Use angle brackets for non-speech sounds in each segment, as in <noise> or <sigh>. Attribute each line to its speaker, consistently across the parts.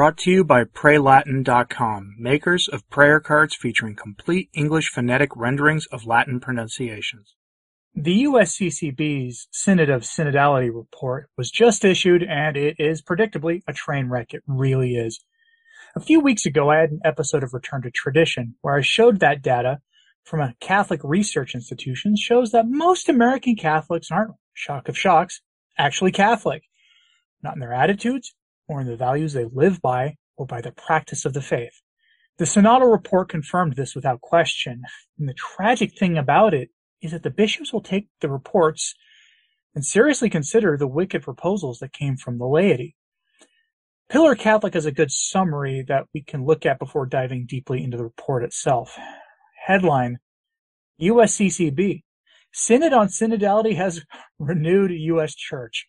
Speaker 1: Brought to you by PrayLatin.com, makers of prayer cards featuring complete English phonetic renderings of Latin pronunciations. The USCCB's Synod of Synodality report was just issued and it is predictably a train wreck. It really is. A few weeks ago, I had an episode of Return to Tradition where I showed that data from a Catholic research institution shows that most American Catholics aren't, shock of shocks, actually Catholic. Not in their attitudes, or in the values they live by, or by the practice of the faith. The synodal report confirmed this without question, and the tragic thing about it is that the bishops will take the reports and seriously consider the wicked proposals that came from the laity. Pillar Catholic has a good summary that we can look at before diving deeply into the report itself. Headline USCCB Synod on Synodality has <laughs> renewed U.S. Church.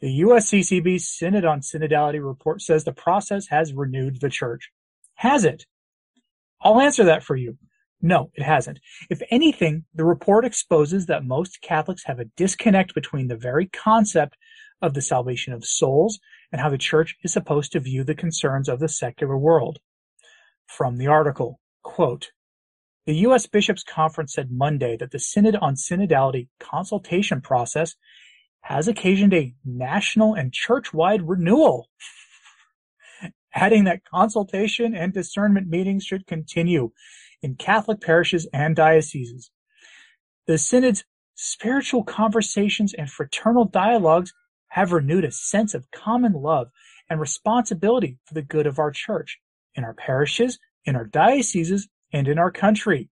Speaker 1: The USCCB Synod on Synodality report says the process has renewed the church. Has it? I'll answer that for you. No, it hasn't. If anything, the report exposes that most Catholics have a disconnect between the very concept of the salvation of souls and how the church is supposed to view the concerns of the secular world. From the article, quote, the U.S. Bishops' Conference said Monday that the Synod on Synodality consultation process has occasioned a national and church-wide renewal, <laughs> adding that consultation and discernment meetings should continue in Catholic parishes and dioceses. The Synod's spiritual conversations and fraternal dialogues have renewed a sense of common love and responsibility for the good of our church, in our parishes, in our dioceses, and in our country,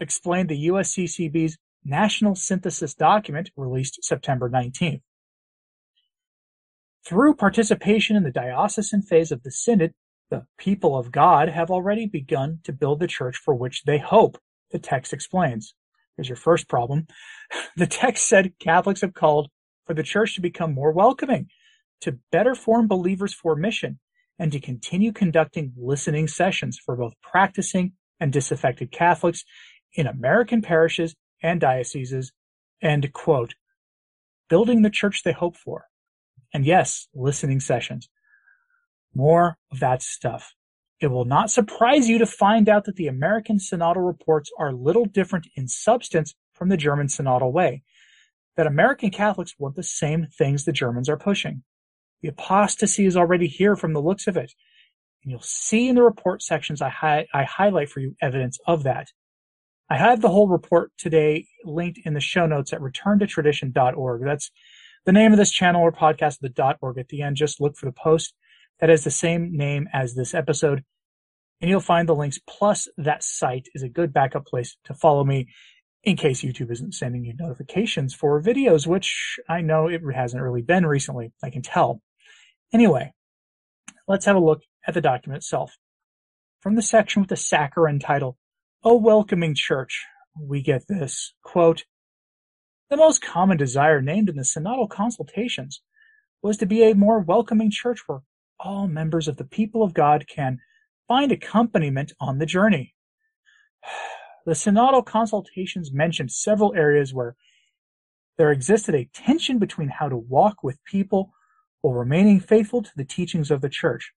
Speaker 1: explained the USCCB's national synthesis document released September 19th. Through participation in the diocesan phase of the synod, the people of God have already begun to build the church for which they hope, the text explains. Here's your first problem. <laughs> The text said Catholics have called for the church to become more welcoming, to better form believers for mission, and to continue conducting listening sessions for both practicing and disaffected Catholics in American parishes and dioceses, end quote. Building the church they hope for. And yes, listening sessions. More of that stuff. It will not surprise you to find out that the American synodal reports are little different in substance from the German synodal way. That American Catholics want the same things the Germans are pushing. The apostasy is already here from the looks of it. And you'll see in the report sections I, hi- I highlight for you evidence of that. I have the whole report today linked in the show notes at returntotradition.org. That's the name of this channel or podcast, the .org at the end. Just look for the post that has the same name as this episode and you'll find the links. Plus that site is a good backup place to follow me in case YouTube isn't sending you notifications for videos, which I know it hasn't really been recently. I can tell. Anyway, let's have a look at the document itself. From the section with the saccharine title, a welcoming church, we get this quote, the most common desire named in the synodal consultations was to be a more welcoming church where all members of the people of God can find accompaniment on the journey. <sighs> The synodal consultations mentioned several areas where there existed a tension between how to walk with people while remaining faithful to the teachings of the church.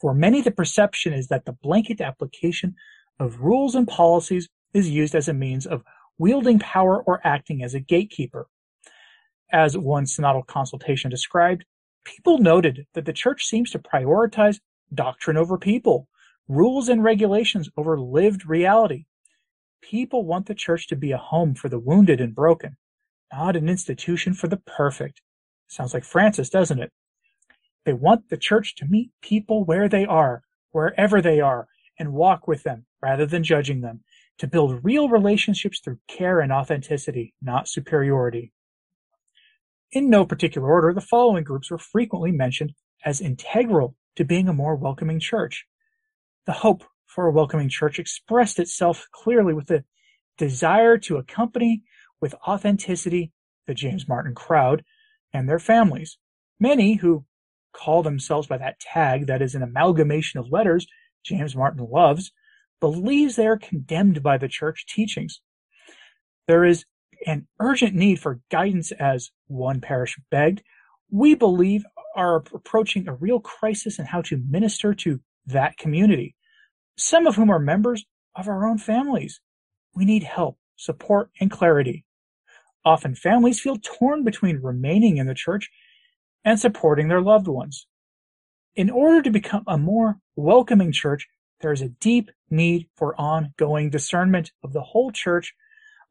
Speaker 1: For many, the perception is that the blanket application of rules and policies is used as a means of wielding power or acting as a gatekeeper. As one synodal consultation described, people noted that the church seems to prioritize doctrine over people, rules and regulations over lived reality. People want the church to be a home for the wounded and broken, not an institution for the perfect. Sounds like Francis, doesn't it? They want the church to meet people where they are, wherever they are, and walk with them rather than judging them, to build real relationships through care and authenticity, not superiority. In no particular order, the following groups were frequently mentioned as integral to being a more welcoming church. The hope for a welcoming church expressed itself clearly with the desire to accompany with authenticity the James Martin crowd and their families. Many who call themselves by that tag that is an amalgamation of letters James Martin loves, believes they are condemned by the church teachings. There is an urgent need for guidance as one parish begged. We believe are approaching a real crisis in how to minister to that community, some of whom are members of our own families. We need help, support, and clarity. Often families feel torn between remaining in the church and supporting their loved ones. In order to become a more welcoming church, there is a deep need for ongoing discernment of the whole church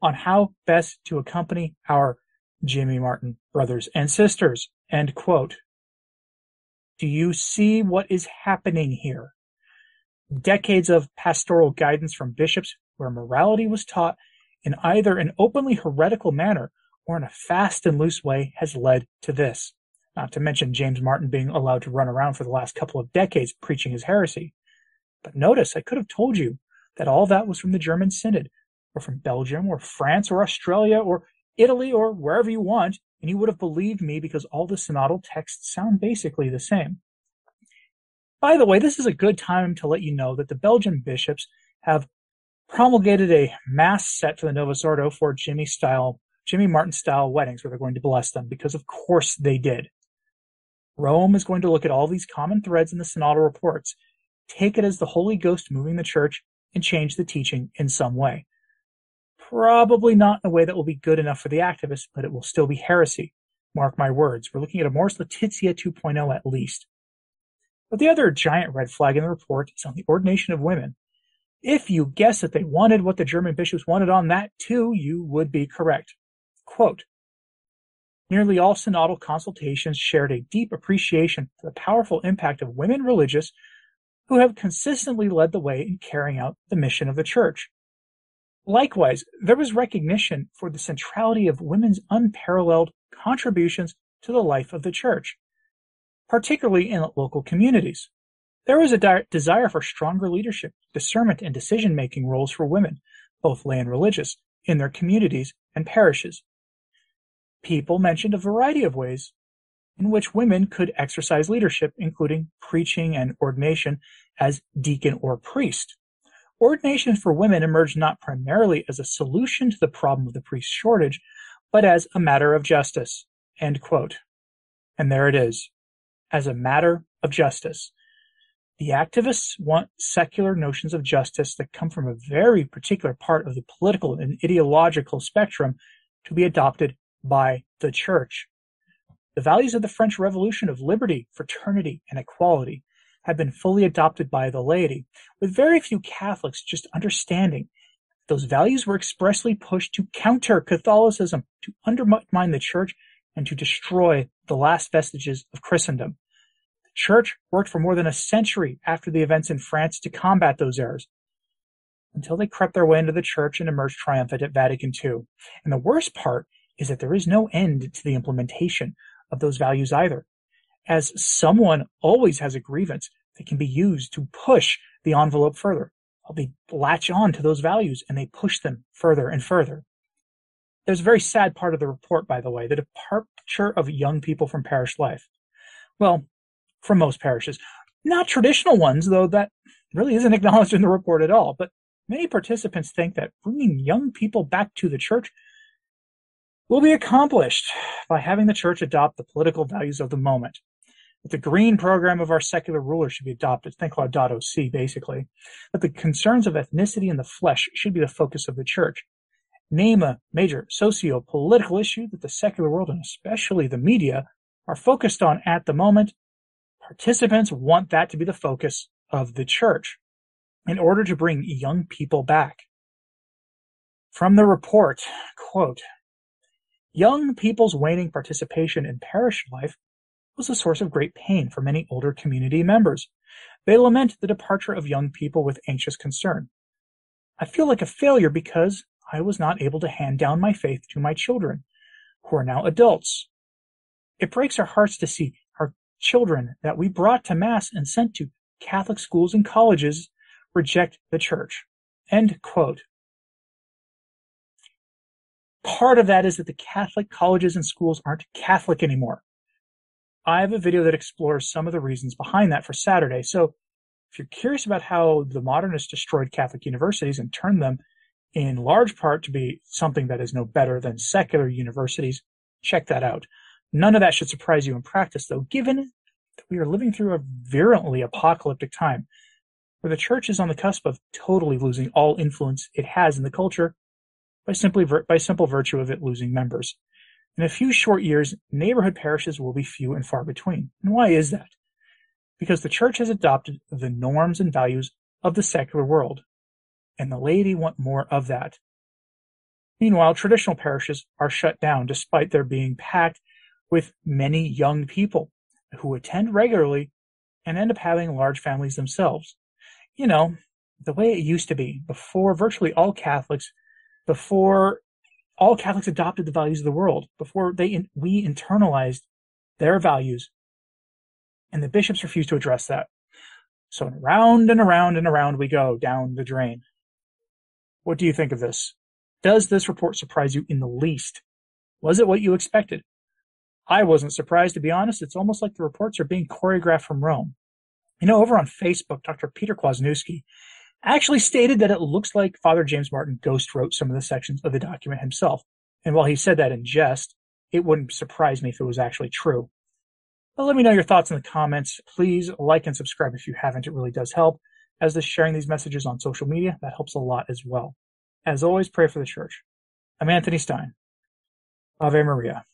Speaker 1: on how best to accompany our Jimmy Martin brothers and sisters. End quote. Do you see what is happening here? Decades of pastoral guidance from bishops where morality was taught in either an openly heretical manner or in a fast and loose way has led to this. Not to mention James Martin being allowed to run around for the last couple of decades preaching his heresy. But notice, I could have told you that all that was from the German Synod, or from Belgium, or France, or Australia, or Italy, or wherever you want, and you would have believed me because all the synodal texts sound basically the same. By the way, this is a good time to let you know that the Belgian bishops have promulgated a mass set for the Novus Ordo for Jimmy style, Jimmy Martin style weddings where they're going to bless them because of course they did. Rome is going to look at all these common threads in the synodal reports, take it as the Holy Ghost moving the church, and change the teaching in some way. Probably not in a way that will be good enough for the activists, but it will still be heresy. Mark my words. We're looking at Amoris Laetitia 2.0 at least. But the other giant red flag in the report is on the ordination of women. If you guess that they wanted what the German bishops wanted on that too, you would be correct. Quote, Nearly all synodal consultations shared a deep appreciation for the powerful impact of women religious who have consistently led the way in carrying out the mission of the church. Likewise, there was recognition for the centrality of women's unparalleled contributions to the life of the church, particularly in local communities. There was a di- desire for stronger leadership, discernment, and decision making roles for women, both lay and religious, in their communities and parishes. People mentioned a variety of ways in which women could exercise leadership, including preaching and ordination as deacon or priest. Ordination for women emerged not primarily as a solution to the problem of the priest shortage, but as a matter of justice. End quote. And there it is. As a matter of justice. The activists want secular notions of justice that come from a very particular part of the political and ideological spectrum to be adopted by the church. The values of the French Revolution of liberty, fraternity, and equality have been fully adopted by the laity, with very few Catholics just understanding that those values were expressly pushed to counter Catholicism, to undermine the church, and to destroy the last vestiges of Christendom. The church worked for more than a century after the events in France to combat those errors, until they crept their way into the church and emerged triumphant at Vatican II. And the worst part is that there is no end to the implementation of those values either as someone always has a grievance that can be used to push the envelope further. They latch on to those values and they push them further and further. There's a very sad part of the report, by the way, the departure of young people from parish life. Well, from most parishes. Not traditional ones, though that really isn't <laughs> acknowledged in the report at all. But many participants think that bringing young people back to the church will be accomplished by having the church adopt the political values of the moment that the green program of our secular rulers should be adopted. Think Laudato Si, basically. That the concerns of ethnicity and the flesh should be the focus of the church. Name a major socio-political issue that the secular world and especially the media are focused on at the moment. Participants want that to be the focus of the church in order to bring young people back. From the report, quote, Young people's waning participation in parish life was a source of great pain for many older community members. They lament the departure of young people with anxious concern. I feel like a failure because I was not able to hand down my faith to my children, who are now adults. It breaks our hearts to see our children that we brought to Mass and sent to Catholic schools and colleges reject the church. End quote. Part of that is that the Catholic colleges and schools aren't Catholic anymore. I have a video that explores some of the reasons behind that for Saturday. So if you're curious about how the modernists destroyed Catholic universities and turned them in large part to be something that is no better than secular universities, check that out. None of that should surprise you in practice, though, given that we are living through a virulently apocalyptic time where the church is on the cusp of totally losing all influence it has in the culture by simply by simple virtue of it losing members. In a few short years, neighborhood parishes will be few and far between. And why is that? Because the church has adopted the norms and values of the secular world, and the laity want more of that. Meanwhile, traditional parishes are shut down despite their being packed with many young people who attend regularly and end up having large families themselves. You know, the way it used to be before virtually all Catholics, before all Catholics adopted the values of the world, before they we internalized their values, and the bishops refused to address that. So around and around and around we go down the drain. What do you think of this? Does this report surprise you in the least? Was it what you expected? I wasn't surprised, to be honest. It's almost like the reports are being choreographed from Rome. You know, over on Facebook, Dr. Peter Kwasniewski actually stated that it looks like Father James Martin ghost wrote some of the sections of the document himself. And while he said that in jest, it wouldn't surprise me if it was actually true. But let me know your thoughts in the comments. Please like and subscribe if you haven't. It really does help. As this sharing these messages on social media, that helps a lot as well. As always, pray for the church. I'm Anthony Stine. Ave Maria.